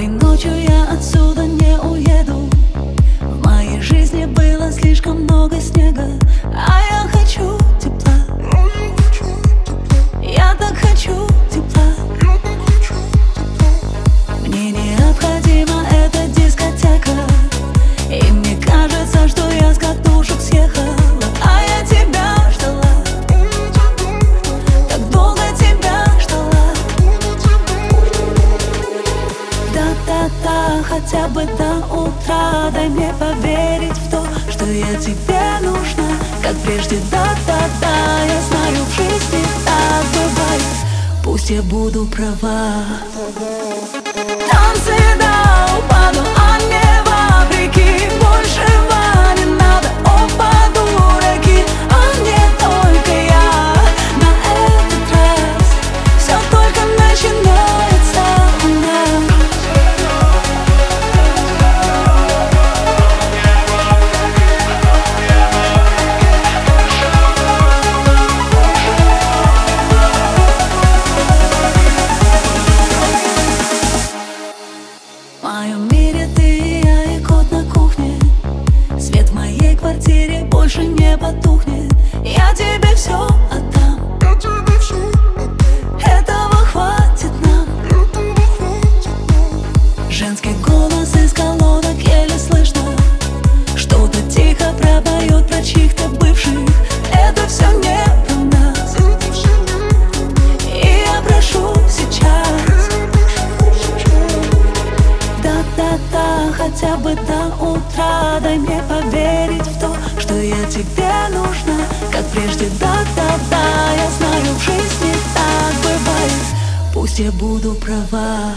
Этой ночью я отсюда не уеду. В моей жизни было слишком много снега Да-да-да, хотя бы до утра. Дай мне поверить в то, что я тебе нужна Как прежде, да-да-да, я знаю, в жизни так бывает. Пусть я буду права не потухнет. Я тебе все отдам. Этого хватит нам. Женский голос из колонок еле слышно. Что-то тихо пропоет про чьих-то бывших. Это все не про нас. И я прошу сейчас. Да-да-да, хотя бы до утра. Дай мне поверить Пусть я буду права